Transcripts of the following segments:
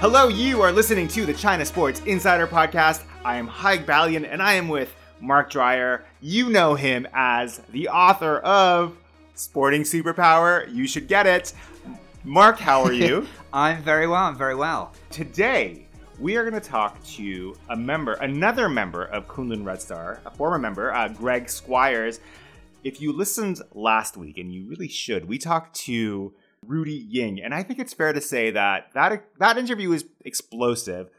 Hello, you are listening to the China Sports Insider Podcast. I am Haig Balian, and I am with Mark Dreyer. You know him as the author of Sporting Superpower. You should get it. Mark, how are you? I'm very well. I'm very well. Today, we are going to talk to a member, another member of Kunlun Red Star, a former member, uh, Greg Squires. If you listened last week, and you really should, we talked to Rudi Ying, and I think it's fair to say that that that interview is explosive.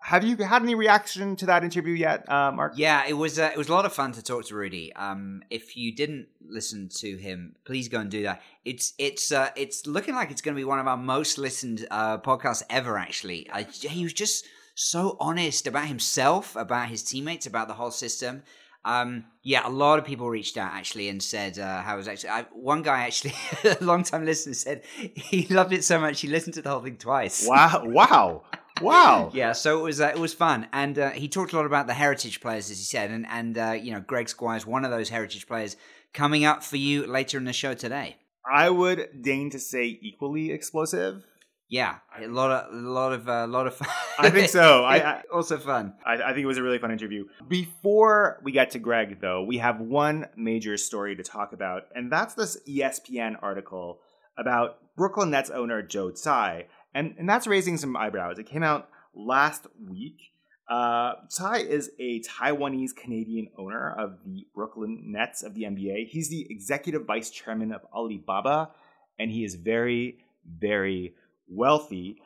Have you had any reaction to that interview yet, uh, Mark? Yeah, it was uh, it was a lot of fun to talk to Rudi. Um, if you didn't listen to him, please go and do that. It's it's uh, it's looking like it's going to be one of our most listened uh, podcasts ever. Actually, he was just so honest about himself, about his teammates, about the whole system. Um, yeah, a lot of people reached out actually and said uh, how it was actually. I, one guy actually, a long time listener, said he loved it so much he listened to the whole thing twice. Wow! Wow! Wow! yeah, so it was uh, it was fun, and uh, he talked a lot about the heritage players, as he said, and and uh, you know Greg Squires, one of those heritage players, coming up for you later in the show today. I would deign to say equally explosive. Yeah, a lot of a lot of a uh, lot of fun. I think so. I, I, also fun. I, I, think it was a really fun interview. Before we get to Greg, though, we have one major story to talk about, and that's this ESPN article about Brooklyn Nets owner Joe Tsai, and and that's raising some eyebrows. It came out last week. Uh, Tsai is a Taiwanese Canadian owner of the Brooklyn Nets of the NBA. He's the executive vice chairman of Alibaba, and he is very, very wealthy.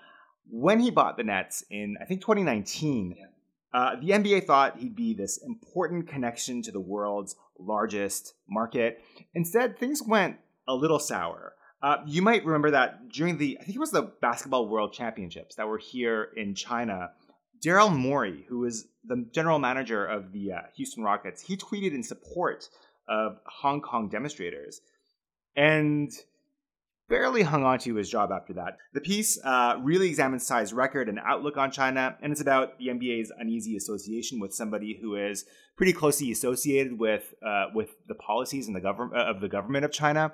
When he bought the Nets in, I think, 2019, yeah. uh, the NBA thought he'd be this important connection to the world's largest market. Instead, things went a little sour. Uh, you might remember that during the, I think it was the Basketball World Championships that were here in China, Daryl Morey, who was the general manager of the uh, Houston Rockets, he tweeted in support of Hong Kong demonstrators. And barely hung on to his job after that. The piece uh, really examines Tsai's record and outlook on China, and it's about the NBA's uneasy association with somebody who is pretty closely associated with uh, with the policies and the government uh, of the government of China.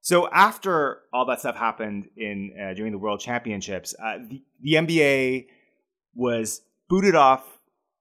So after all that stuff happened in uh, during the World Championships, uh, the, the NBA was booted off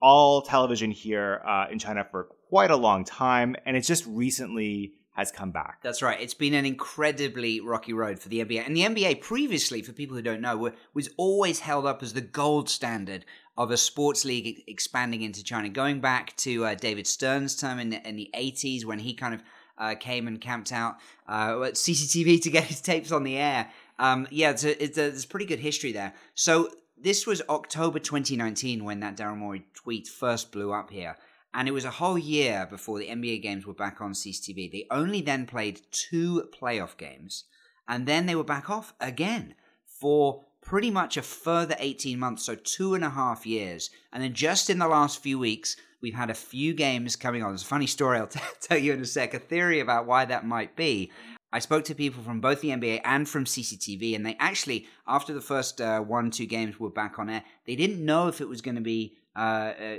all television here uh, in China for quite a long time, and it's just recently has come back. That's right. It's been an incredibly rocky road for the NBA. And the NBA previously, for people who don't know, was always held up as the gold standard of a sports league expanding into China. Going back to uh, David Stern's time in the, in the 80s when he kind of uh, came and camped out uh, at CCTV to get his tapes on the air. Um, yeah, it's a, it's a, there's pretty good history there. So this was October 2019 when that Daryl Morey tweet first blew up here and it was a whole year before the NBA games were back on CCTV. They only then played two playoff games, and then they were back off again for pretty much a further 18 months, so two and a half years. And then just in the last few weeks, we've had a few games coming on. There's a funny story I'll t- tell you in a sec, a theory about why that might be. I spoke to people from both the NBA and from CCTV, and they actually, after the first uh, one, two games were back on air, they didn't know if it was going to be uh, uh,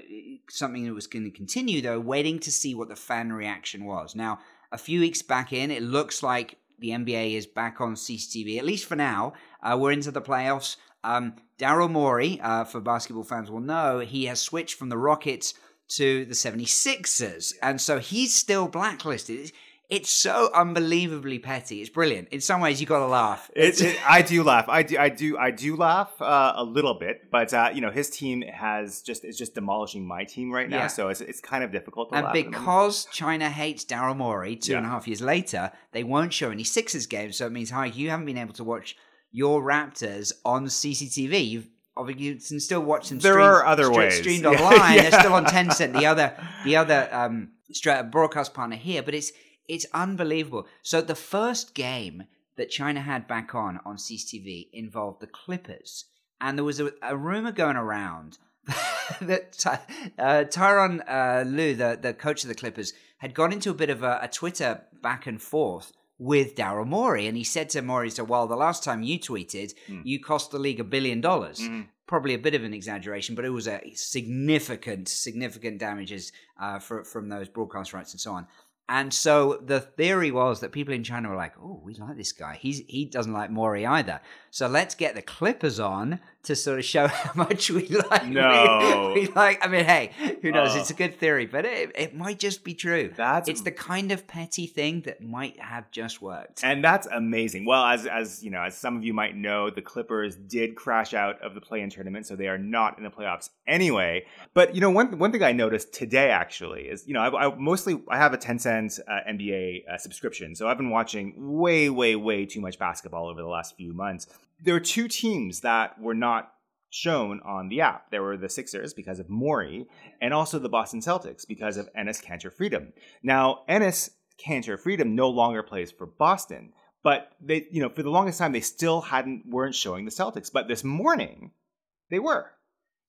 something that was going to continue, though, waiting to see what the fan reaction was. Now, a few weeks back in, it looks like the NBA is back on CCTV, at least for now. Uh, we're into the playoffs. Um, Daryl Morey, uh, for basketball fans will know, he has switched from the Rockets to the 76ers. And so he's still blacklisted. It's so unbelievably petty. It's brilliant. In some ways, you got to laugh. It, it, I do laugh. I do. I do. I do laugh uh, a little bit. But uh, you know, his team has just is just demolishing my team right now. Yeah. So it's it's kind of difficult to and because China hates Daryl Morey, two and a half years later, they won't show any Sixers games. So it means, hi, you haven't been able to watch your Raptors on CCTV. You've obviously you can still watch them. There streamed- are other stre- ways. streamed Yeah. online. They're still on Tencent, the other the other um, broadcast partner here. But it's it's unbelievable. So the first game that China had back on on CCTV involved the Clippers, and there was a, a rumor going around that uh, Tyronn uh, Lue, the the coach of the Clippers, had gone into a bit of a, a Twitter back and forth with Daryl Morey, and he said to Morey, "So, well, the last time you tweeted, you cost the league a billion dollars." Probably a bit of an exaggeration, but it was a significant, significant damages uh, for, from those broadcast rights and so on. And so the theory was that people in China were like, "Oh, we like this guy. He's he doesn't like Morey either. So let's get the Clippers on to sort of show how much we like. No. we, we like. I mean, hey, who knows? Oh. It's a good theory, but it, it might just be true. That's- it's the kind of petty thing that might have just worked. And that's amazing. Well, as as you know, as some of you might know, the Clippers did crash out of the play-in tournament, so they are not in the playoffs anyway. But you know, one one thing I noticed today actually is, you know, I, I mostly I have a Tencent uh, NBA uh, subscription, so I've been watching way, way, way too much basketball over the last few months. There were two teams that were not shown on the app. There were the Sixers because of Morey, and also the Boston Celtics because of Enes Kanter Freedom. Now, Enes Kanter Freedom no longer plays for Boston, but they, you know, for the longest time they still hadn't weren't showing the Celtics. But this morning, they were.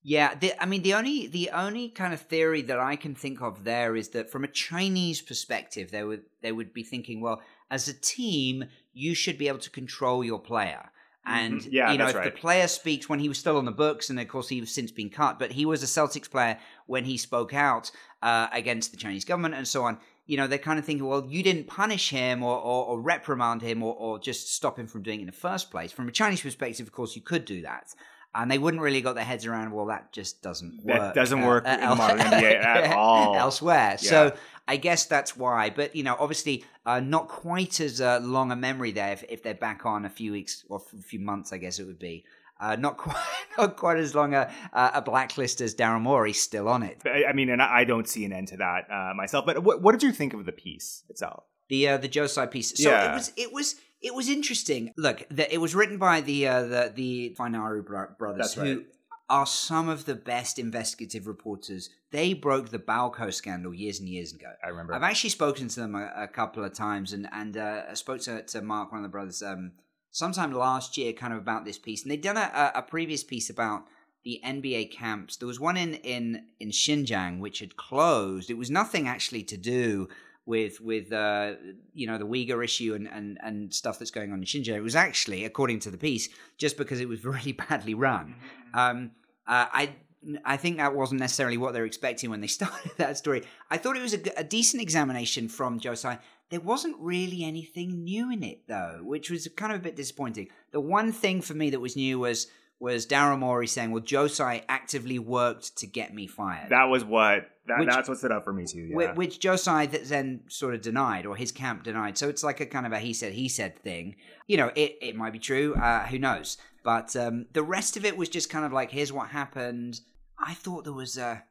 Yeah, the, I mean the only the only kind of theory that I can think of there is that from a Chinese perspective, they would they would be thinking, well, as a team, you should be able to control your player. And Mhm. Yeah, you know, if right. the player speaks when he was still on the books, and of course he's since been cut, but he was a Celtics player when he spoke out uh, against the Chinese government and so on. You know, they're kind of thinking, well, you didn't punish him or, or, or reprimand him or, or just stop him from doing it in the first place. From a Chinese perspective, of course, you could do that. And they wouldn't really got their heads around, well, that just doesn't That work. doesn't work in the el- modern NBA at all. Elsewhere. Yeah. So I guess that's why. But, you know, obviously, uh, not quite as uh, long a memory there if, if they're back on a few weeks or a few months, I guess it would be. Uh, not quite, not quite as long a, a blacklist as Darren Morey's still on it. I I mean, and I don't see an end to that uh, myself. But what, what did you think of the piece itself? The uh, the Joe Tsai piece. So Yeah. it was it was it was interesting. Look, the, it was written by the uh, the the Fainaru brothers, That's right. who are some of the best investigative reporters. They broke the Balco scandal years and years ago. I remember. I've actually spoken to them a, a couple of times, and and uh, I spoke to, to Mark, one of the brothers, um, sometime last year, kind of about this piece. And they'd done a, a previous piece about the NBA camps. There was one in in in Xinjiang which had closed. It was nothing actually to do with with uh, you know the Uyghur issue and, and and stuff that's going on in Xinjiang. It was actually, according to the piece, just because it was really badly run. Um, uh, I I think that wasn't necessarily what they were expecting when they started that story. I thought it was a decent examination from Joe Tsai. There wasn't really anything new in it though, which was kind of a bit disappointing. The one thing for me that was new was was Daryl Morey saying, "Well, Joe Tsai actively worked to get me fired." that was what that, Which- that's what stood up for me too. Yeah. Whi- Which Joe Tsai then sort of denied, or his camp denied. So it's like a kind of a he said, he said thing. You know, it, it might be true. Uh, who knows? But um, the rest of it was just kind of like, here's what happened. I thought there was a.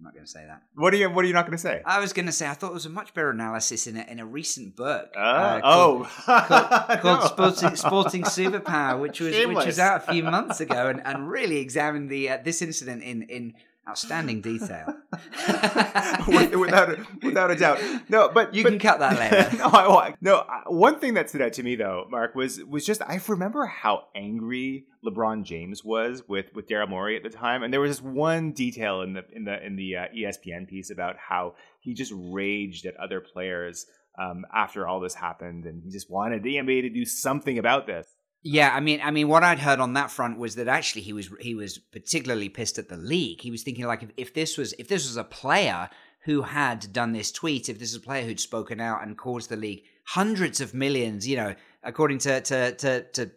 I'm not going to say that. what are you What are you not going to say? I was going to say I thought there was a much better analysis in a, in a recent book. Uh, uh, oh, called, called No. Sporting, Sporting Superpower, which was which was out a few months ago, and, and really examined the uh, this incident in in outstanding detail. Without a, without a doubt. No, but You but- can cut that later. no, I, no. One thing that stood out to me though, Mark, was was just I remember how angry LeBron James was with with Daryl Morey at the time, and there was this one detail in the in the in the uh, ESPN piece about how he just raged at other players um, after all this happened, and he just wanted the NBA to do something about this. Yeah, I mean, I mean, what I'd heard on that front was that actually he was he was particularly pissed at the league. He was thinking like, if, if this was if this was a player who had done this tweet, if this is a player who'd spoken out and caused the league hundreds of millions, you know, according to to to, to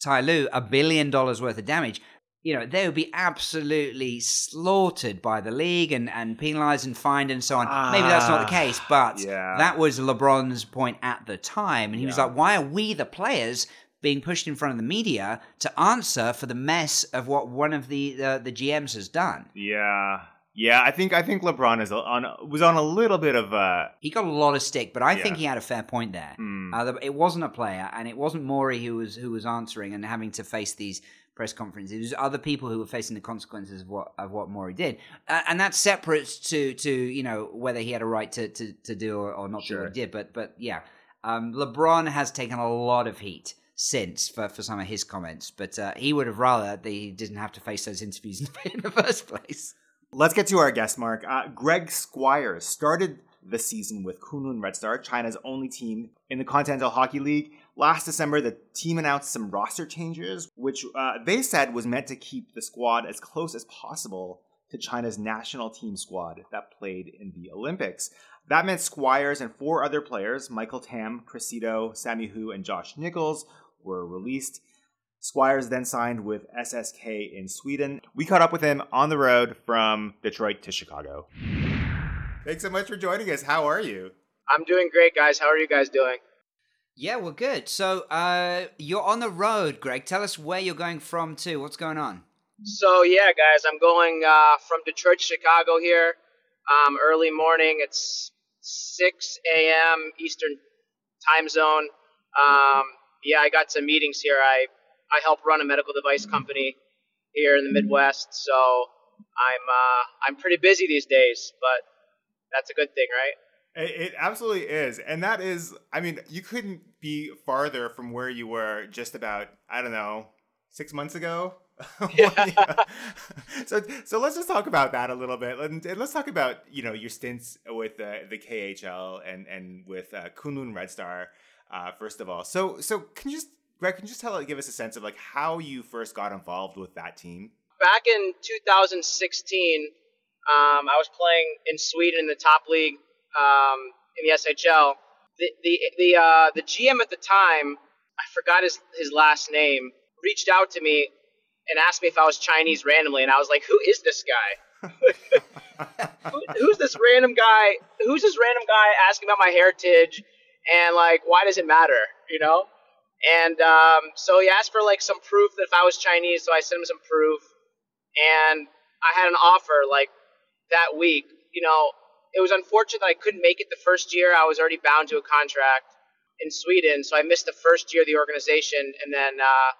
Ty Lue, a billion dollars worth of damage. You know, they would be absolutely slaughtered by the league and, and penalized and fined and so on. Maybe that's not the Ah, case, but yeah. that was LeBron's point at the time. And he was like, why are we, the players, being pushed in front of the media to answer for the mess of what one of the uh, the GMs has done? Yeah, yeah. I think I think LeBron is on was on a little bit of a. He got a lot of stick, but I Yeah. think he had a fair point there. Hmm. Uh, it wasn't a player, and it wasn't Morey who was who was answering and having to face these press conferences. It was other people who were facing the consequences of what of what Morey did, uh, and that's separate to to you know whether he had a right to to, to do or, or not do Sure. what he did. But but yeah, um, LeBron has taken a lot of heat since for, for some of his comments, but uh, he would have rather that he didn't have to face those interviews in the first place. Let's get to our guest, Mark. Uh, Greg Squires started the season with Kunlun Red Star, China's only team in the Continental Hockey League. Last December, the team announced some roster changes, which uh, they said was meant to keep the squad as close as possible to China's national team squad that played in the Olympics. That meant Squires and four other players, Michael Tam, Cressito, Sammy Hu, and Josh Nichols, were released. Squires then signed with SSK in Sweden. We caught up with him on the road from Detroit to Chicago. Thanks so much for joining us. How are you? I'm doing great, guys. How are you guys doing? Yeah, we're good. So uh, you're on the road, Greg. Tell us where you're going from to. What's going on? So yeah, guys, I'm going uh, from Detroit to Chicago here. Um, early morning. It's 6 a.m. Eastern time zone. Um, yeah, I got some meetings here. I I help run a medical device company here in the Midwest, so I'm uh, I'm pretty busy these days, but that's a good thing, right? It, it absolutely is. And that is, I mean, you couldn't be farther from where you were just about, I don't know, six months ago. so, so let's just talk about that a little bit, and, and let's talk about you know your stints with uh, the KHL and and with uh, Kunlun Red Star. Uh, first of all, so so can you just Greg, can you just tell give us a sense of like how you first got involved with that team? back in 2016, um, I was playing in Sweden in the top league um, in the SHL. The the the uh, the GM at the time, I forgot his his last name, reached out to me and asked me if I was Chinese randomly, and I was like, "Who is this guy? Who, who's this random guy? Who's this random guy asking about my heritage? And like, why does it matter? You know?" And um, so he asked for like some proof that if I was Chinese, so I sent him some proof, and I had an offer like that week. You know, it was unfortunate that I couldn't make it the first year. I was already bound to a contract in Sweden, so I missed the first year of the organization, and then uh,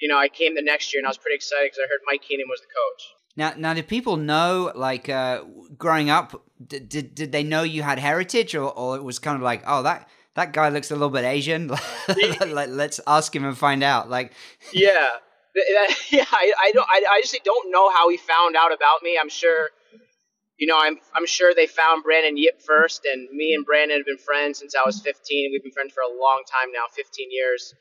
you know I came the next year, and I was pretty excited because I heard Mike Keenan was the coach. Now, now, did people know, like, uh, growing up, did, did did they know you had heritage, or, or it was kind of like, oh, that that guy looks a little bit Asian. Let, let's ask him and find out. Like, yeah, yeah. I, I don't. I, I just don't know how he found out about me. I'm sure. You know, I'm I'm sure they found Brandon Yip first, and me and Brandon have been friends since I was 15. We've been friends for a long time now, 15 years,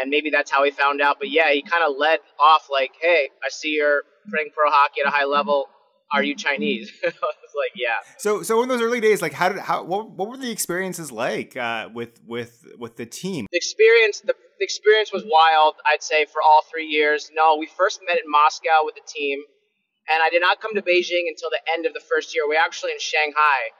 and maybe that's how he found out. But yeah, he kind of led off like, "Hey, I see you're playing pro hockey at a high level. Are you Chinese?" I was like, "Yeah." So, so in those early days, like, how did how what, what were the experiences like uh, with with with the team? the experience the, the experience was wild i'd say for all three years no we first met in moscow with the team and i did not come to beijing until the end of the first year we were actually in shanghai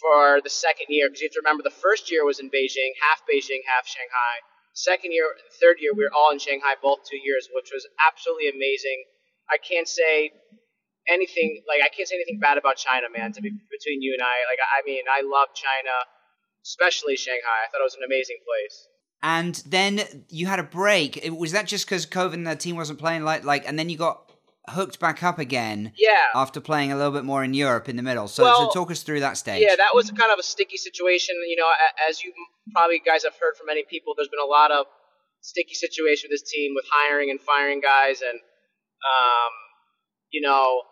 for the second year because you have to remember the first year was in beijing half beijing half shanghai second year third year we were all in shanghai both two years which was absolutely amazing i can't say anything like i can't say anything bad about china man to be between you and i like i mean i love china especially shanghai i thought it was an amazing place and then you had a break. It- Was that just because COVID and the team wasn't playing like like, and then you got hooked back up again yeah after playing a little bit more in Europe in the middle. So, Well, so talk us through that stage. Yeah, that was kind of a sticky situation. You know, as you probably guys have heard from many people, there's been a lot of sticky situation with this team with hiring and firing guys, and um, you know,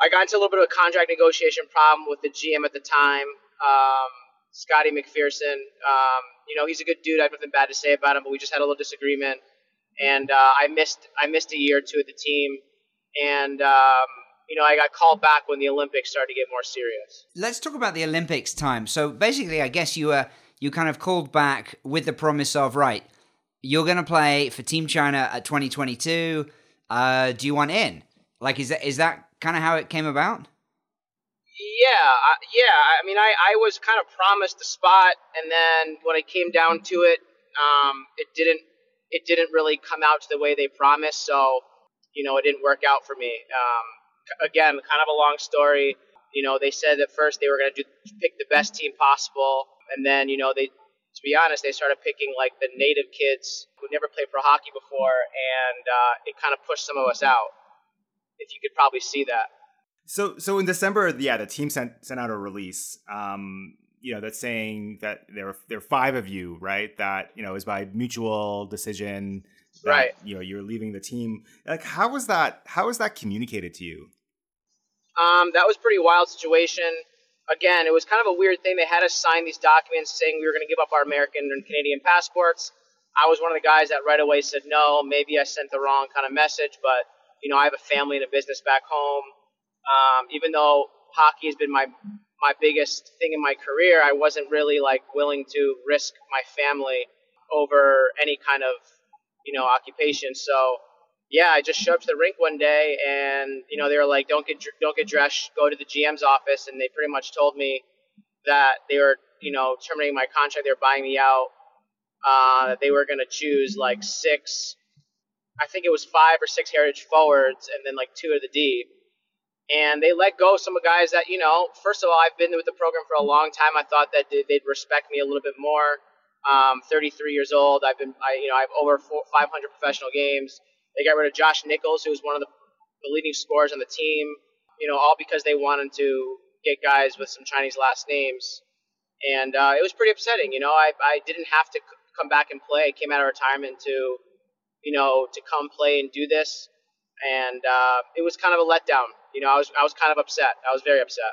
I got into a little bit of a contract negotiation problem with the GM at the time, um, Scotty McPherson. Um, you know, he's a good dude. I have nothing bad to say about him, but we just had a little disagreement, and uh, I missed I missed a year or two at the team, and um, you know, I got called back when the Olympics started to get more serious. Let's talk about the Olympics time. So basically, I guess you were you kind of called back with the promise of right, you're going to play for Team China at 2022. Uh, do you want in? Like, is that is that kind of how it came about? Yeah, uh, yeah. I mean, I, I was kind of promised the spot, and then when it came down to it, um, it didn't it didn't really come out to the way they promised. So, you know, it didn't work out for me. Um, again, kind of a long story. You know, they said at first they were going to pick the best team possible, and then you know they, to be honest, they started picking like the native kids who never played pro hockey before, and uh, it kind of pushed some of us out. If you could probably see that. So, so in December, yeah, the team sent sent out a release. Um, you know, that's saying that there are there are five of you, right? That you know is by mutual decision. That, right. You know, you're leaving the team. Like, how was that? How was that communicated to you? Um, that was pretty wild situation. Again, it was kind of a weird thing. They had us sign these documents saying we were going to give up our American and Canadian passports. I was one of the guys that right away said no. Maybe I sent the wrong kind of message, but you know, I have a family and a business back home. Um, even though hockey has been my my biggest thing in my career, I wasn't really like willing to risk my family over any kind of you know occupation. So yeah, I just showed up to the rink one day, and you know they were like, "Don't get don't get dressed, go to the GM's office," and they pretty much told me that they were you know terminating my contract, they were buying me out, uh, that they were going to choose like six, I think it was five or six heritage forwards, and then like two of the D. And they let go some of guys that you know. First of all, I've been with the program for a long time. I thought that they'd respect me a little bit more. Um, 33 years old. I've been, I, you know, I have over 500 professional games. They got rid of Josh Nichols, who was one of the, the leading scorers on the team. You know, all because they wanted to get guys with some Chinese last names, and uh, it was pretty upsetting. You know, I I didn't have to c- come back and play. I came out of retirement to, you know, to come play and do this, and uh, it was kind of a letdown. You know, I was I was kind of upset. I was very upset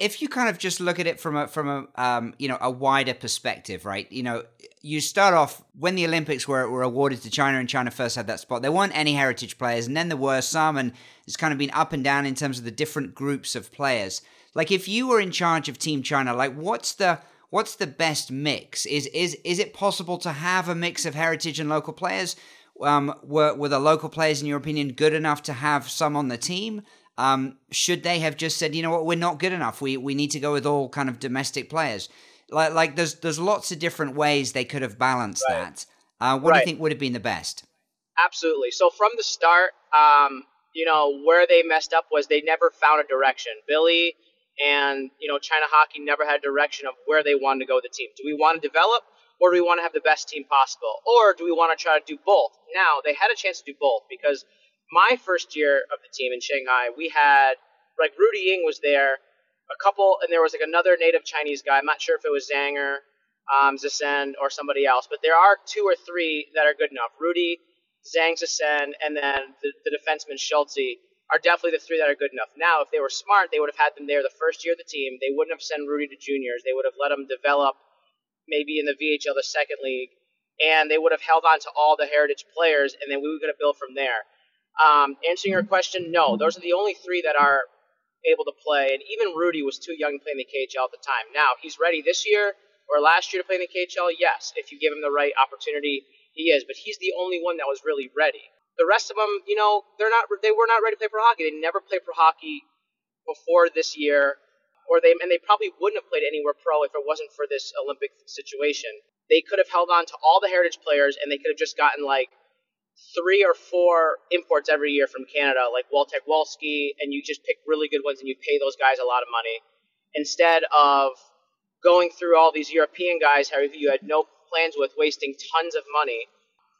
if you kind of just look at it from a from a um, you know a wider perspective, right? You know, you start off when the Olympics were were awarded to China, and China first had that spot. There weren't any heritage players, and then there were some, and it's kind of been up and down in terms of the different groups of players. Like, if you were in charge of Team China, like, what's the what's the best mix? Is is is it possible to have a mix of heritage and local players? Um, were were the local players, in your opinion, good enough to have some on the team? Um, should they have just said, you know what, we're not good enough. We we need to go with all kind of domestic players. Like like there's there's lots of different ways they could have balanced right. that. Uh, what right. do you think would have been the best? Absolutely. So from the start, um, you know where they messed up was they never found a direction. Billy and you know China Hockey never had a direction of where they wanted to go with the team. Do we want to develop? Or do we want to have the best team possible? Or do we want to try to do both? Now, they had a chance to do both because my first year of the team in Shanghai, we had like Rudi Ying was there, a couple, and there was like another native Chinese guy. I'm not sure if it was Zanger, um, Zisen, or somebody else, but there are two or three that are good enough. Rudi, Zhang Zisen, and then the, the defenseman Schultze are definitely the three that are good enough. Now, if they were smart, they would have had them there the first year of the team. They wouldn't have sent Rudi to juniors. They would have let him develop maybe in the VHL, the second league, and they would have held on to all the heritage players, and then we were going to build from there. Um, answering your question, no. Those are the only three that are able to play. And even Rudi was too young to play in the KHL at the time. Now, he's ready this year or last year to play in the KHL. Yes, if you give him the right opportunity, he is. But he's the only one that was really ready. The rest of them, you know, they're not. They were not ready to play pro hockey. They never played pro hockey before this year, or they and they probably wouldn't have played anywhere pro if it wasn't for this Olympic situation. They could have held on to all the heritage players, and they could have just gotten like three or four imports every year from Canada, like Wojtek Wolski, and you just pick really good ones and you pay those guys a lot of money instead of going through all these European guys who you had no plans with, wasting tons of money,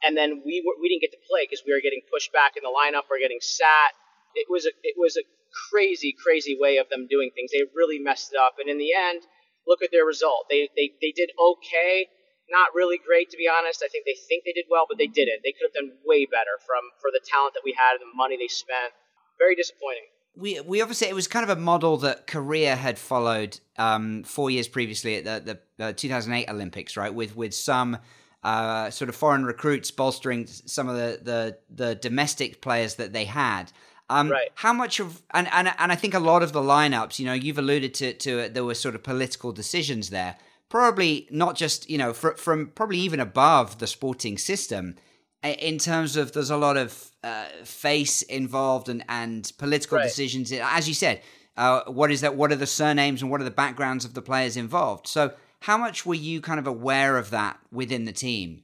and then we were, we didn't get to play because we were getting pushed back in the lineup or getting sat. It was a it was a crazy crazy way of them doing things. They really messed it up, and in the end, look at their result. They they they did okay not really great to be honest. I think they think they did well, but they didn't. They could have done way better from for the talent that we had and the money they spent. Very disappointing. We we obviously it was kind of a model that Korea had followed um, four years previously at the the uh, 2008 Olympics, right? With with some uh, sort of foreign recruits bolstering some of the the, the domestic players that they had. Um, right. How much of and, and and I think a lot of the lineups, you know, you've alluded to to there were sort of political decisions there. Probably not just you know fr- from probably even above the sporting system in terms of there's a lot of uh, face involved and and political Right. decisions. As you said, uh, what is that? What are the surnames and what are the backgrounds of the players involved? So, how much were you kind of aware of that within the team?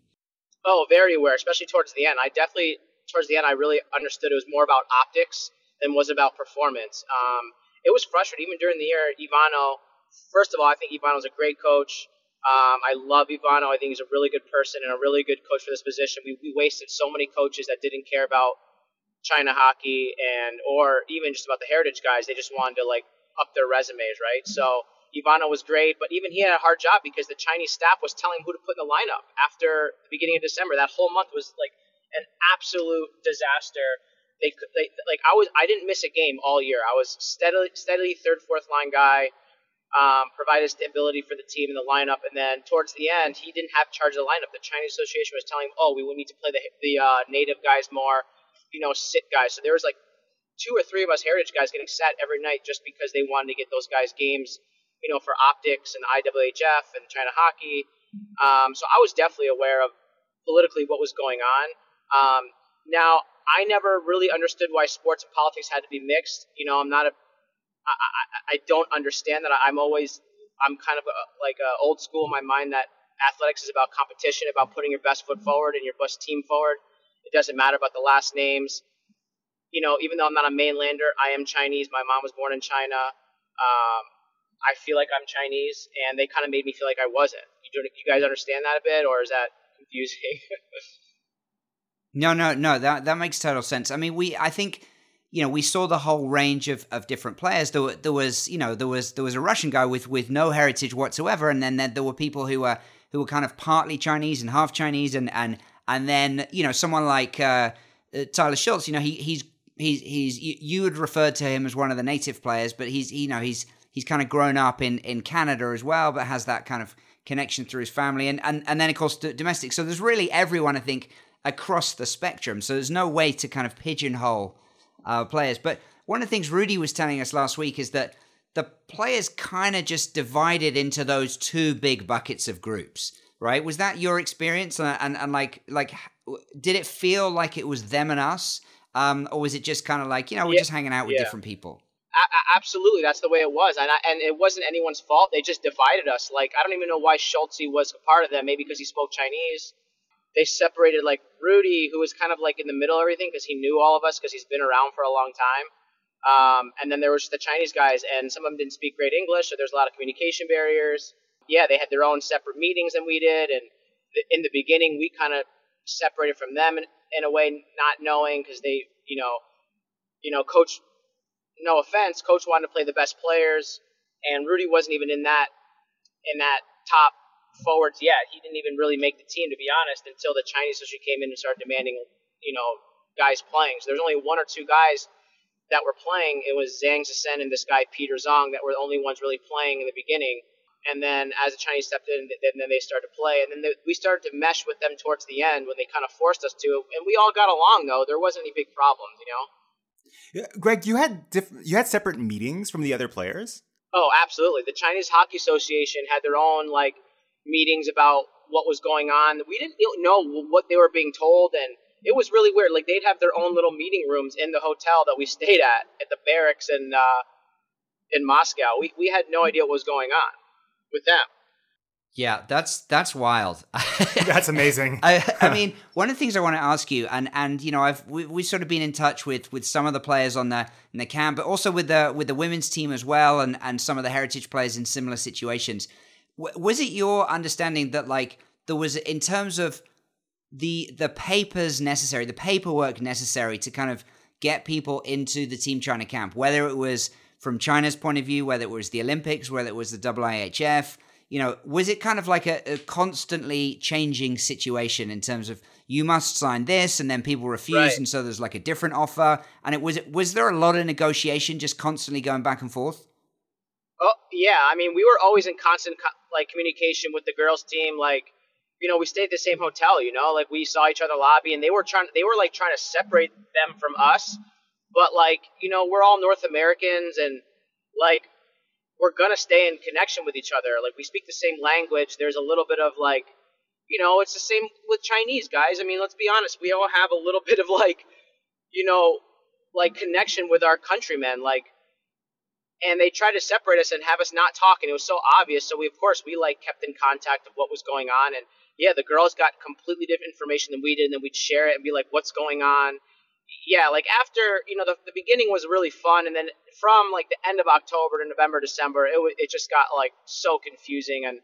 Oh, very aware, especially towards the end. I definitely towards the end I really understood it was more about optics than was about performance. Um, it was frustrating even during the year. Ivano, first of all, I think Ivano's a great coach. Um, I love Ivano. I think he's a really good person and a really good coach for this position. We, we wasted so many coaches that didn't care about China hockey and or even just about the heritage guys. They just wanted to like up their resumes, right? So Ivano was great, but even he had a hard job because the Chinese staff was telling him who to put in the lineup after the beginning of December. That whole month was like an absolute disaster. They, they like I was I didn't miss a game all year. I was steadily steadily third fourth line guy. Um, provided stability for the team and the lineup, and then towards the end, he didn't have charge of the lineup. The Chinese Association was telling him, "Oh, we would need to play the the uh, native guys more, you know, sit guys." So there was like two or three of us heritage guys getting sat every night just because they wanted to get those guys games, you know, for optics and IIHF and China hockey. Um, so I was definitely aware of politically what was going on. Um, now I never really understood why sports and politics had to be mixed. You know, I'm not a I, I, don't understand that. I'm always I'm kind of a, like a old school in my mind that athletics is about competition, about putting your best foot forward and your best team forward. It doesn't matter about the last names. You know, even though I'm not a mainlander, I am Chinese. My mom was born in China. Um, I feel like I'm Chinese, and they kind of made me feel like I wasn't. You, do, you guys understand that a bit, or is that confusing? No, no, no. That that makes total sense. I mean, we I think you know we saw the whole range of, of different players. There, there was you know there was there was a Russian guy with, with no heritage whatsoever, and then there, there were people who were who were kind of partly Chinese and half Chinese, and and and then you know someone like uh, uh, Tyler Schultz. You know he he's he's he's you, had referred to him as one of the native players, but he's you know he's he's kind of grown up in in Canada as well, but has that kind of connection through his family, and and and then of course domestic. So there's really everyone I think across the spectrum. So there's no way to kind of pigeonhole uh, players. But one of the things Rudi was telling us last week is that the players kind of just divided into those two big buckets of groups, right? Was that your experience? And, and, and like, like, did it feel like it was them and us? Um, or was it just kind of like, you know, we're Yeah, just hanging out with yeah. different people? A- absolutely, that's the way it was, and I, and it wasn't anyone's fault. They just divided us. Like I don't even know why Schultze was a part of them. Maybe because he spoke Chinese. They separated like Rudi, who was kind of like in the middle of everything because he knew all of us because he's been around for a long time. Um, and then there was the Chinese guys, and some of them didn't speak great English, so there's a lot of communication barriers. Yeah, they had their own separate meetings than we did, and th- in the beginning we kind of separated from them in, in a way, not knowing because they, you know, you know, coach no offense, coach wanted to play the best players, and Rudi wasn't even in that in that top forwards yet. He didn't even really make the team, to be honest, until the Chinese association came in and started demanding, you know, guys playing. So there's only one or two guys that were playing. It was Zhang Zisen and this guy Peter Zong that were the only ones really playing in the beginning. And then as the Chinese stepped in, then, then they started to play. And then they, we started to mesh with them towards the end when they kind of forced us to. And we all got along though. There wasn't any big problems, you know. Yeah, Greg, you had diff- you had separate meetings from the other players. Oh, absolutely. The Chinese Hockey Association had their own like meetings about what was going on. We didn't know what they were being told, and it was really weird. Like they'd have their own little meeting rooms in the hotel that we stayed at at the barracks in uh, in Moscow. We we had no idea what was going on with them. Yeah, that's that's wild. That's amazing. I, I mean, one of the things I want to ask you, and and you know, I've we, we've sort of been in touch with with some of the players on the in the camp, but also with the with the women's team as well, and and some of the heritage players in similar situations. Was it your understanding that like there was in terms of the the papers necessary, the paperwork necessary to kind of get people into the Team China camp, whether it was from China's point of view, whether it was the Olympics, whether it was the IIHF, you know, was it kind of like a, a constantly changing situation in terms of you must sign this and then people refuse Right. and so there's like a different offer and it was it was there a lot of negotiation just constantly going back and forth? Oh yeah, I mean we were always in constant co- like communication with the girls team. Like you know we stayed at the same hotel. You know like we saw each other lobby, and they were trying they were like trying to separate them from us. But like you know we're all North Americans, and like we're gonna stay in connection with each other. Like we speak the same language. There's a little bit of like, you know, it's the same with Chinese guys. I mean, let's be honest. We all have a little bit of like, you know, like connection with our countrymen. Like, and they tried to separate us and have us not talk, and it was so obvious. So we, of course, we like kept in contact of what was going on, and yeah, the girls got completely different information than we did, and then we'd share it and be like, "What's going on?" Yeah, like after you know, the, the beginning was really fun, and then from like the end of October to November, December, it it just got like so confusing and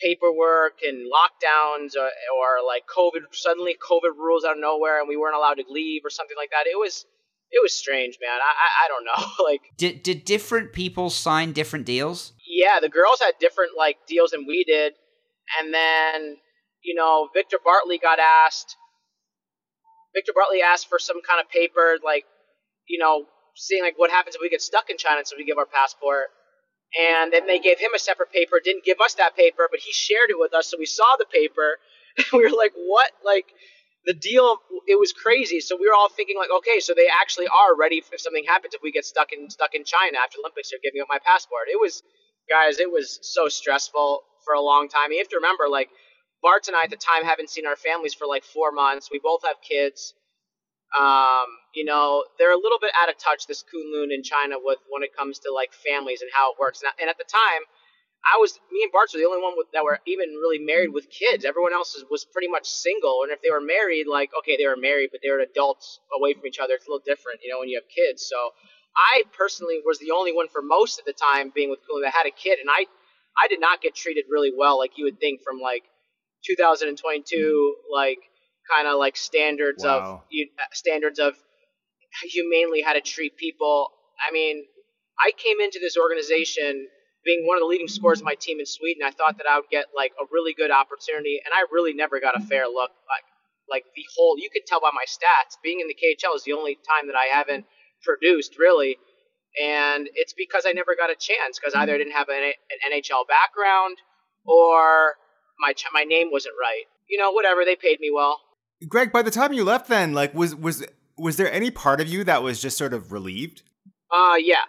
paperwork and lockdowns or, or like COVID suddenly COVID rules out of nowhere and we weren't allowed to leave or something like that. It was it was strange, man. I I, I don't know. like did did different people sign different deals? Yeah, the girls had different like deals than we did, and then you know Victor Bartley got asked. Victor Bartley asked for some kind of paper, like you know, seeing like what happens if we get stuck in China, so we give our passport. And then they gave him a separate paper, didn't give us that paper, but he shared it with us, so we saw the paper, we were like, "What?" Like the deal it was crazy. So we were all thinking like okay so they actually are ready if something happens if we get stuck in stuck in china after olympics they're giving up my passport. It was guys it was so stressful for a long time. You have to remember like bart and i at the time haven't seen our families for like four months. We both have kids. Um, you know they're a little bit out of touch this kunlun in china with when it comes to like families and how it works. And, and at the time I was me and Bart were the only one with, that were even really married with kids. Everyone else was, was pretty much single, and if they were married, like okay, they were married, but they were adults away from each other. It's a little different, you know, when you have kids. So I personally was the only one for most of the time being with Cooley that had a kid, and I I did not get treated really well, like you would think from like 2022, like kind of like standards wow. of uh, standards of humanely how to treat people. I mean, I came into this organization being one of the leading scorers of my team in Sweden, I thought that I would get like a really good opportunity, and I really never got a fair look. Like, like the whole, you could tell by my stats. Being in the KHL is the only time that I haven't produced really, and it's because I never got a chance because either I didn't have an, an NHL background or my my name wasn't right. You know, whatever. They paid me well. Greg, by the time you left, then like was was was there any part of you that was just sort of relieved? Uh, yeah,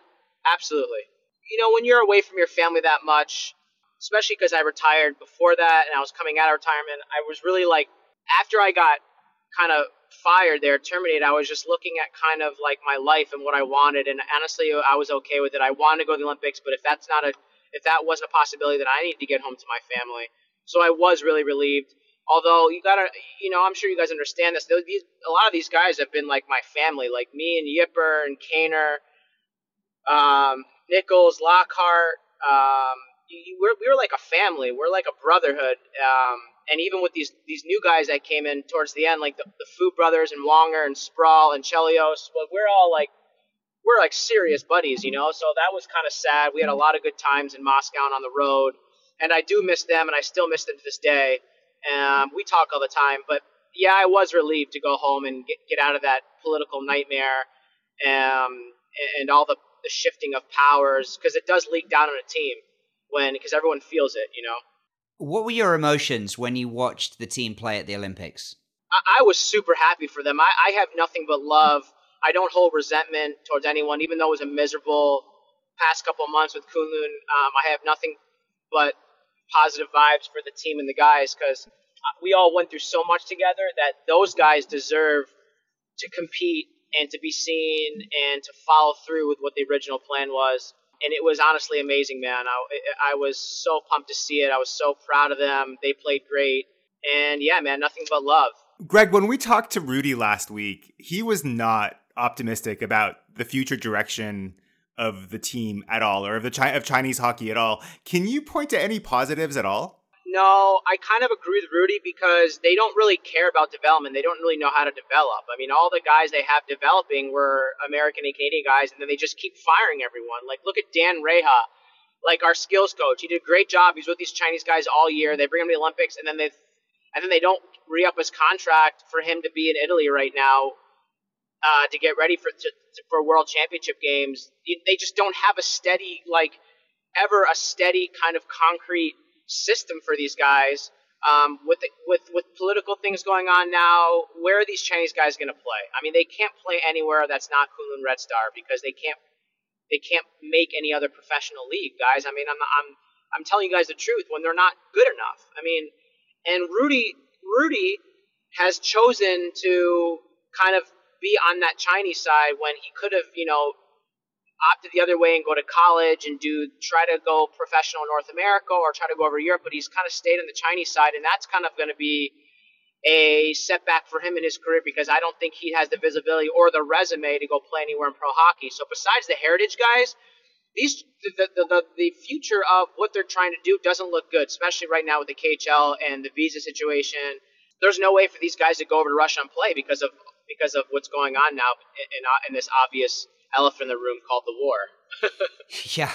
absolutely you know, when you're away from your family that much, especially because I retired before that and I was coming out of retirement, I was really like, after I got kind of fired there, terminated, I was just looking at kind of like my life and what I wanted. And honestly, I was okay with it. I wanted to go to the Olympics, but if that's not a, if that wasn't a possibility, then I needed to get home to my family. So I was really relieved. Although you gotta, you know, I'm sure you guys understand this. These, a lot of these guys have been like my family, like me and Yipper and Kaner. Um, Nichols, Lockhart. Um, we're, we were like a family. We're like a brotherhood. Um, and even with these these new guys that came in towards the end, like the, the Fu brothers and Wonger and Sproul and Chelios, but we're all like we're like serious buddies, you know. So that was kind of sad. We had a lot of good times in Moscow and on the road, and I do miss them, and I still miss them to this day. Um, we talk all the time, but yeah, I was relieved to go home and get, get out of that political nightmare um, and all the the shifting of powers because it does leak down on a team when because everyone feels it, you know. What were your emotions when you watched the team play at the Olympics? I, I was super happy for them. I, I, have nothing but love. I don't hold resentment towards anyone, even though it was a miserable past couple months with Kunlun. Um, I have nothing but positive vibes for the team and the guys because we all went through so much together that those guys deserve to compete and to be seen and to follow through with what the original plan was. And it was honestly amazing, man. I, I was so pumped to see it. I was so proud of them. They played great. And yeah, man, nothing but love. Greg, when we talked to Rudi last week, he was not optimistic about the future direction of the team at all or of the Chi- of Chinese hockey at all. Can you point to any positives at all? No, I kind of agree with Rudi because they don't really care about development. They don't really know how to develop. I mean, all the guys they have developing were American and Canadian guys, and then they just keep firing everyone. Like, look at Dan Reha, like our skills coach. He did a great job. He's with these Chinese guys all year. They bring him to the Olympics, and then they and then they don't re up his contract for him to be in Italy right now uh, to get ready for to, for World Championship games. They just don't have a steady like ever a steady kind of concrete system for these guys. Um, with the, with with political things going on now, where are these Chinese guys going to play? I mean, they can't play anywhere that's not Kunlun Red Star because they can't they can't make any other professional league, guys. I mean, I'm I'm I'm telling you guys the truth when they're not good enough. I mean, and Rudi Rudi has chosen to kind of be on that Chinese side when he could have, you know, opted the other way and go to college and do try to go professional in North America or try to go over Europe, but he's kind of stayed on the Chinese side, and that's kind of going to be a setback for him in his career because I don't think he has the visibility or the resume to go play anywhere in pro hockey. So besides the heritage guys, these the the, the, the future of what they're trying to do doesn't look good, especially right now with the KHL and the visa situation. There's no way for these guys to go over to Russia and play because of because of what's going on now in, in this obvious elephant in the room called the war. yeah.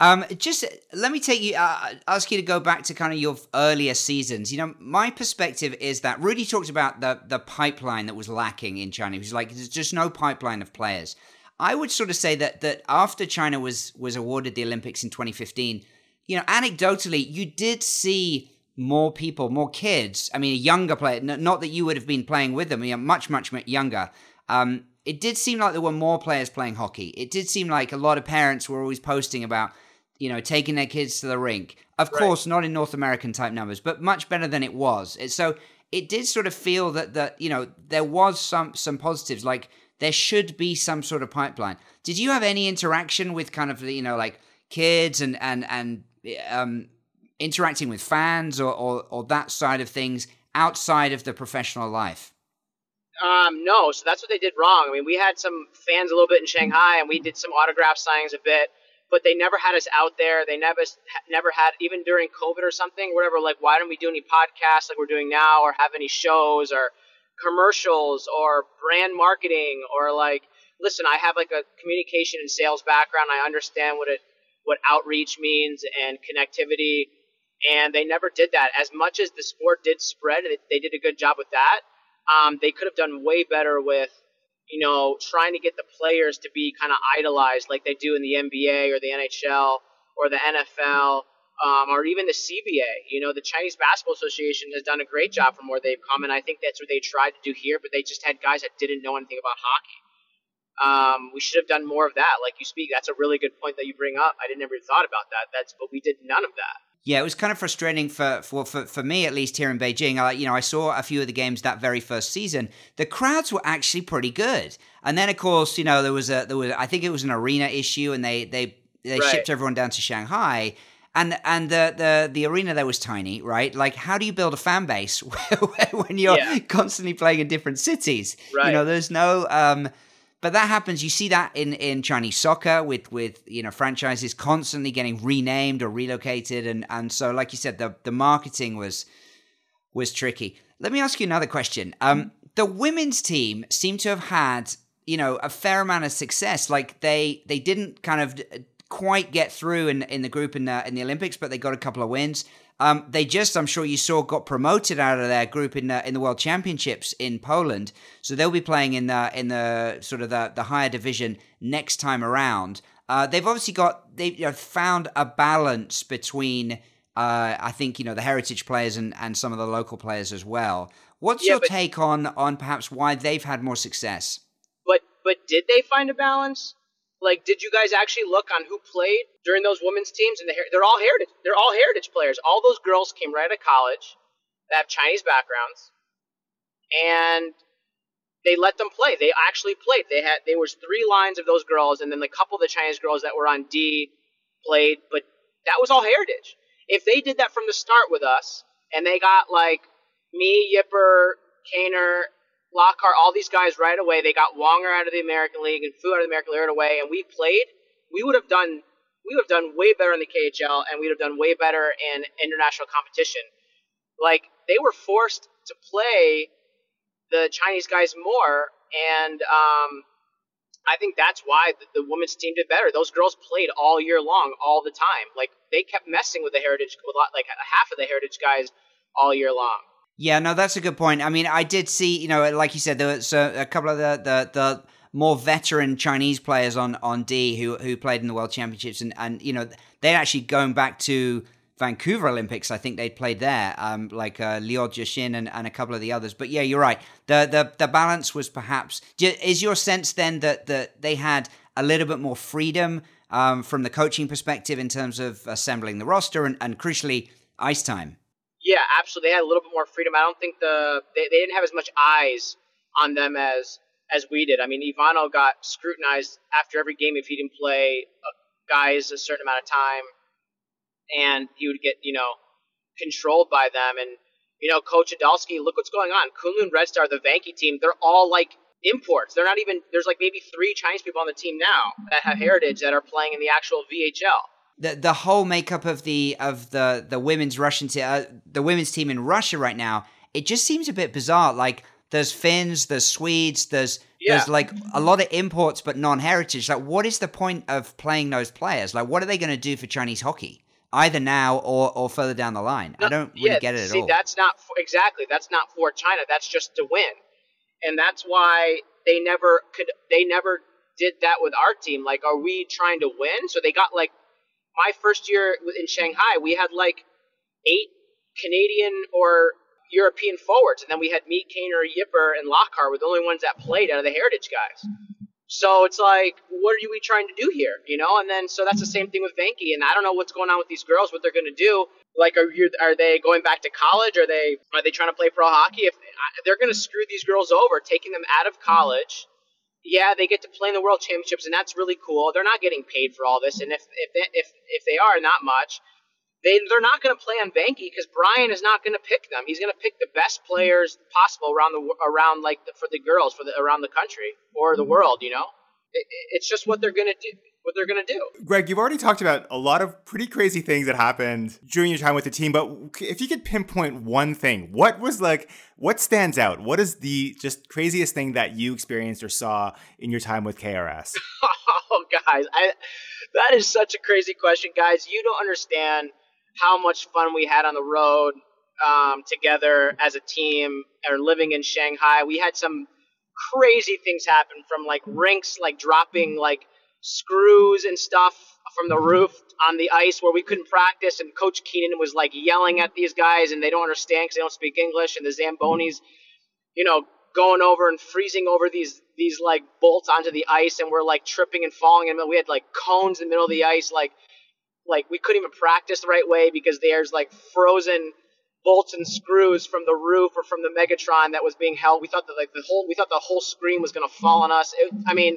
Um, just let me take you, uh, ask you to go back to kind of your earlier seasons. You know, my perspective is that Rudi talked about the the pipeline that was lacking in China. He was like, there's just no pipeline of players. I would sort of say that that after China was was awarded the Olympics in 2015, you know, anecdotally, you did see more people, more kids. I mean, a younger player. Not that you would have been playing with them. You know, much, much younger. Um, it did seem like there were more players playing hockey. It did seem like a lot of parents were always posting about, you know, taking their kids to the rink. Of right. course, not in North American type numbers, but much better than it was. It, so it did sort of feel that that you know there was some some positives. Like there should be some sort of pipeline. Did you have any interaction with kind of you know like kids and and and um, interacting with fans or, or, or that side of things outside of the professional life? Um, no, so that's what they did wrong. I mean, we had some fans a little bit in Shanghai, and we did some autograph signings a bit, but they never had us out there. They never never had even during COVID or something, whatever. Like, why don't we do any podcasts like we're doing now, or have any shows, or commercials, or brand marketing, or like, listen, I have like a communication and sales background. I understand what it what outreach means and connectivity and they never did that. As much as the sport did spread, they did a good job with that. Um, they could have done way better with, you know, trying to get the players to be kind of idolized like they do in the NBA or the NHL or the NFL um, or even the CBA. You know, the Chinese Basketball Association has done a great job from where they've come, and I think that's what they tried to do here. But they just had guys that didn't know anything about hockey. Um, we should have done more of that. Like you speak, that's a really good point that you bring up. I didn't ever thought about that. That's but we did none of that. Yeah, it was kind of frustrating for, for, for, for me, at least here in Beijing. I, you know, I saw a few of the games that very first season. The crowds were actually pretty good. And then, of course, you know, there was a, there was, I think it was an arena issue and they, they, they right. shipped everyone down to Shanghai. And, and the, the, the arena there was tiny, right? Like, how do you build a fan base when you're yeah. constantly playing in different cities? Right. You know, there's no, um, but that happens. You see that in, in Chinese soccer with with you know franchises constantly getting renamed or relocated, and and so like you said, the the marketing was was tricky. Let me ask you another question. Um, the women's team seem to have had you know a fair amount of success. Like they they didn't kind of quite get through in in the group in the in the Olympics, but they got a couple of wins. Um, they just, I'm sure you saw, got promoted out of their group in the, in the World Championships in Poland. So they'll be playing in the in the sort of the, the higher division next time around. Uh, they've obviously got they've you know, found a balance between uh, I think you know the heritage players and, and some of the local players as well. What's yeah, your but, take on on perhaps why they've had more success? But but did they find a balance? Like, did you guys actually look on who played during those women's teams? And they're all heritage. They're all heritage players. All those girls came right out of college that have Chinese backgrounds, and they let them play. They actually played. They had there was three lines of those girls, and then the couple of the Chinese girls that were on D played. But that was all heritage. If they did that from the start with us, and they got like me, Yipper, Kaner, Lockhart, all these guys right away. They got Wonger out of the American League and Foo out of the American League right away, and we played. We would have done we would have done way better in the KHL, and we'd have done way better in international competition. Like they were forced to play the Chinese guys more, and um, I think that's why the, the, women's team did better. Those girls played all year long, all the time. Like they kept messing with the heritage, with like half of the heritage guys all year long. Yeah, no, that's a good point. I mean, I did see, you know, like you said, there was a, a couple of the, the, the more veteran Chinese players on on D who who played in the World Championships, and and you know they're actually going back to Vancouver Olympics. I think they'd played there, um, like uh, Liu Jiaxin and, and a couple of the others. But yeah, you're right. The the the balance was perhaps is your sense then that that they had a little bit more freedom um, from the coaching perspective in terms of assembling the roster and, and crucially ice time. Yeah, absolutely. They had a little bit more freedom. I don't think the they, they didn't have as much eyes on them as as we did. I mean, Ivano got scrutinized after every game if he didn't play uh, guys a certain amount of time, and he would get you know controlled by them. And you know, Coach Idalski, look what's going on. Kunlun Red Star, the Vanke team, they're all like imports. They're not even there's like maybe three Chinese people on the team now that have heritage that are playing in the actual VHL the the whole makeup of the of the the women's Russian te- uh, the women's team in Russia right now, it just seems a bit bizarre. Like there's Finns, there's Swedes, there's yeah. there's like a lot of imports but non-heritage. Like, what is the point of playing those players? Like, what are they going to do for Chinese hockey? Either now or, or further down the line. No, I don't really yeah, get it see, at all. that's not for, exactly. That's not for China. That's just to win, and that's why they never could. They never did that with our team. Like, are we trying to win? So they got like my first year in Shanghai, we had like eight Canadian or European forwards, and then we had me, Kaner, Yipper, and Lockhart were the only ones that played out of the Heritage guys. So it's like, what are we trying to do here, you know? And then so that's the same thing with Vanke, and I don't know what's going on with these girls, what they're going to do. Like, are you, are they going back to college? Are they are they trying to play pro hockey? If they're going to screw these girls over, taking them out of college yeah, they get to play in the World Championships, and that's really cool. They're not getting paid for all this, and if if they, if if they are, not much. They they're not going to play on Vanke because Brian is not going to pick them. He's going to pick the best players possible around the around like the, for the girls for the around the country or the mm-hmm. world. You know, it, it's just what they're going to do what they're going to do. Greg, you've already talked about a lot of pretty crazy things that happened during your time with the team, but if you could pinpoint one thing, what was like, what stands out? What is the just craziest thing that you experienced or saw in your time with KRS? oh, guys, I, that is such a crazy question, guys. You don't understand how much fun we had on the road um, together as a team or living in Shanghai. We had some crazy things happen from like rinks like dropping like screws and stuff from the mm-hmm. roof on the ice where we couldn't practice, and Coach Keenan was like yelling at these guys, and they don't understand because they don't speak English, and the Zambonis, mm-hmm. you know, going over and freezing over these these like bolts onto the ice, and we're like tripping and falling, and we had like cones in the middle of the ice, like like we couldn't even practice the right way because there's like frozen bolts and screws from the roof or from the Megatron that was being held. We thought that like the whole we thought the whole screen was gonna fall on us. It, I mean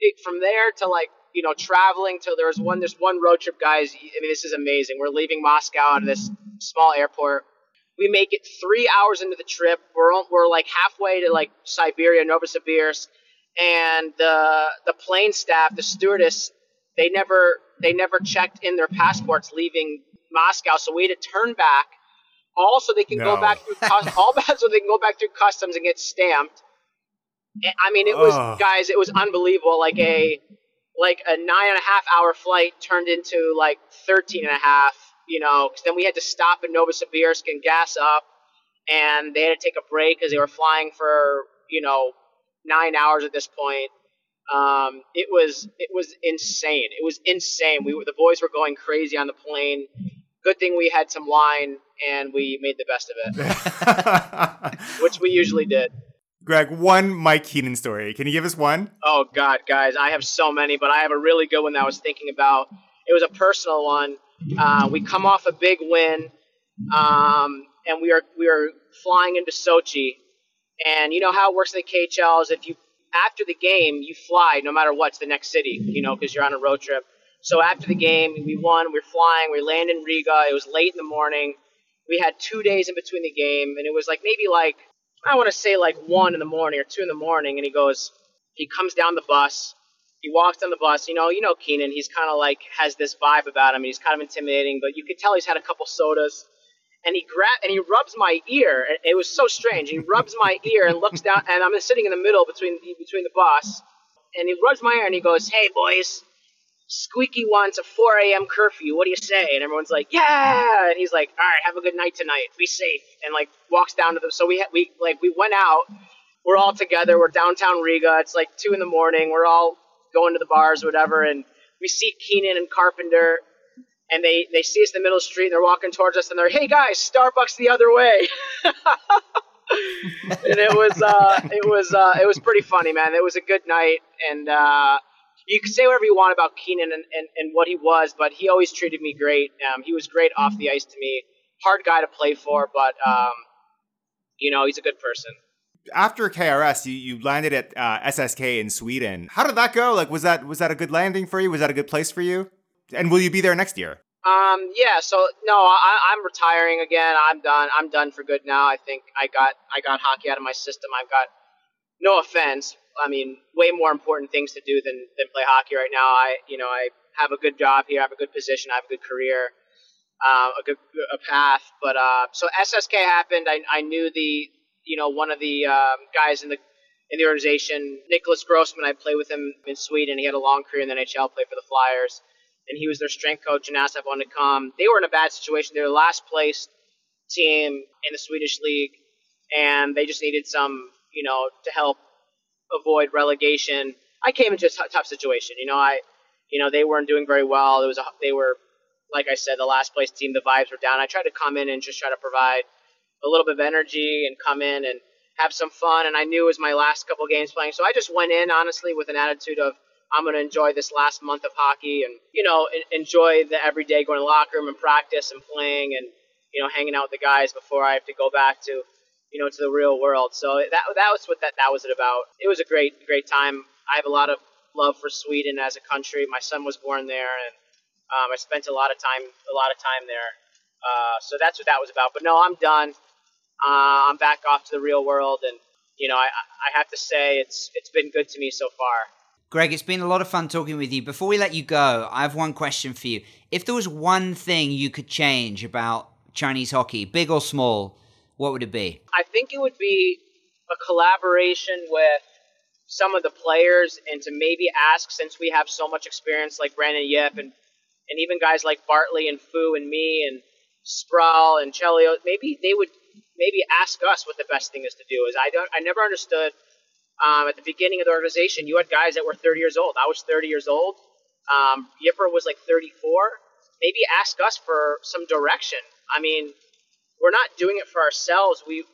it, from there to like you know traveling to there was one there's one road trip guys. I mean this is amazing. We're leaving moscow out of this small airport. We make it three hours into the trip. We're we're like halfway to like siberia novosibirsk and the the plane staff the stewardess they never they never checked in their passports leaving moscow. So we had to turn back all so they can no. go back through all so they can go back through customs and get stamped I mean, it was oh. guys, it was unbelievable. Like a like a nine and a half hour flight turned into like 13 and a half. You know, because then we had to stop in Novosibirsk and gas up, and they had to take a break because they were flying for you know nine hours at this point. Um, it was it was insane. It was insane. We the boys were going crazy on the plane. Good thing we had some wine and we made the best of it, which we usually did. Greg, one Mike Keenan story. Can you give us one? Oh God, guys, I have so many, but I have a really good one that I was thinking about. It was a personal one. Uh, we come off a big win, um, and we are we are flying into Sochi, and you know how it works in the KHL is if you after the game you fly no matter what to the next city, you know, because you're on a road trip. So after the game, we won. We're flying. We land in Riga. It was late in the morning. We had two days in between the game, and it was like maybe like I want to say like one in the morning or two in the morning, and he goes, he comes down the bus, he walks down the bus. You know, you know Keenan. He's kind of like has this vibe about him. He's kind of intimidating, but you could tell he's had a couple sodas. And he grab and he rubs my ear. It was so strange. He rubs my ear and looks down, and I'm sitting in the middle between between the bus, and he rubs my ear and he goes, "Hey boys, Squeaky wants a 4 a.m. curfew. What do you say? And everyone's like, yeah. And he's like, all right, have a good night tonight. Be safe. And like walks down to them. So we ha- we like we went out. We're all together. We're downtown Riga. It's like two in the morning. We're all going to the bars, or whatever. And we see Keenan and Carpenter, and they they see us in the middle of the street. and They're walking towards us, and they're, hey guys, Starbucks the other way. and it was uh, it was uh, it was pretty funny, man. It was a good night, and uh, you can say whatever you want about Keenan and, and, and what he was, but he always treated me great. Um, he was great off the ice to me. Hard guy to play for, but um, you know he's a good person. After KRS, you, you landed at uh, SSK in Sweden. How did that go? Like, was that was that a good landing for you? Was that a good place for you? And will you be there next year? Um, yeah. So no, I, I'm retiring again. I'm done. I'm done for good now. I think I got I got hockey out of my system. I've got no offense. I mean, way more important things to do than than play hockey right now. I you know I have a good job here. I have a good position. I have a good career. Uh, a good a path, but uh, so SSK happened. I, I knew the you know one of the um, guys in the in the organization, Nicklas Grossmann. I played with him in Sweden. He had a long career in the NHL, played for the Flyers and he was their strength coach and asked if I wanted to come. They were in a bad situation. They were the last place team in the Swedish league, and they just needed some, you know, to help avoid relegation. I came into a t- tough situation. You know, I, you know, they weren't doing very well. It was a, they were, like I said, the last place team. The vibes were down. I tried to come in and just try to provide a little bit of energy and come in and have some fun. And I knew it was my last couple games playing, so I just went in honestly with an attitude of I'm going to enjoy this last month of hockey and, you know, enjoy the everyday going to the locker room and practice and playing and, you know, hanging out with the guys before I have to go back to, you know, to the real world. So that, that was what that, that was it about. It was a great, great time. I have a lot of love for Sweden as a country. My son was born there and um, I spent a lot of time, a lot of time there. Uh, so that's what that was about. But no, I'm done. Uh, I'm back off to the real world, and you know, I, I have to say it's it's been good to me so far. Greg, it's been a lot of fun talking with you. Before we let you go, I have one question for you. If there was one thing you could change about Chinese hockey, big or small, what would it be? I think it would be a collaboration with some of the players and to maybe ask, since we have so much experience like Brandon Yip and, and even guys like Bartley and Foo and me and Sproul and Chelios, maybe they would maybe ask us what the best thing is to do. Is I don't I never understood – um, at the beginning of the organization, you had guys that were 30 years old. I was 30 years old. Um, Yipper was like 34. Maybe ask us for some direction. I mean, we're not doing it for ourselves. We,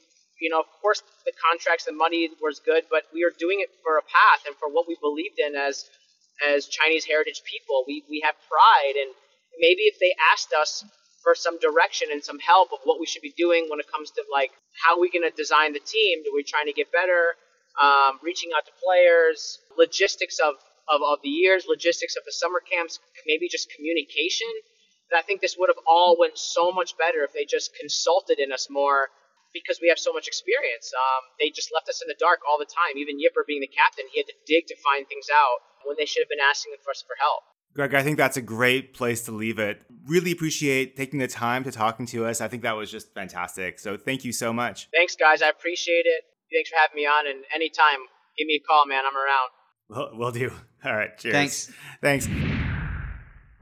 you know, of course, the contracts, the money was good, but we are doing it for a path and for what we believed in as as Chinese heritage people. We we have pride, and maybe if they asked us for some direction and some help of what we should be doing when it comes to like how are we going to design the team, are we trying to get better? um, reaching out to players, logistics of, of, of the years, logistics of the summer camps, maybe just communication. And I think this would have all went so much better if they just consulted in us more because we have so much experience. Um, they just left us in the dark all the time. Even Yipper being the captain, he had to dig to find things out when they should have been asking for us for help. Greg, I think that's a great place to leave it. Really appreciate taking the time to talking to us. I think that was just fantastic. So thank you so much. Thanks, guys. I appreciate it. Thanks for having me on. And anytime, give me a call, man. I'm around. Well, we'll do. All right. Cheers. Thanks. Thanks.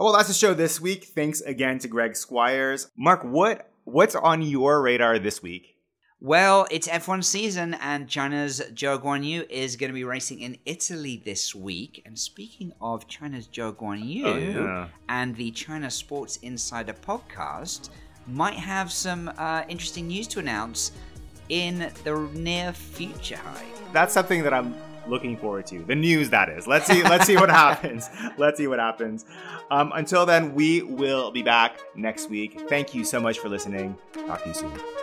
Well, that's the show this week. Thanks again to Greg Squires. Mark, what what's on your radar this week? Well, it's F1 season, and China's Zhou Guanyu is going to be racing in Italy this week. And speaking of China's Zhou Guanyu oh, yeah. and the China Sports Insider podcast, might have some uh, interesting news to announce in the near future, Hi. That's something that I'm looking forward to. The news that is. Let's see. let's see what happens. Let's see what happens. Um, until then, we will be back next week. Thank you so much for listening. Talk to you soon.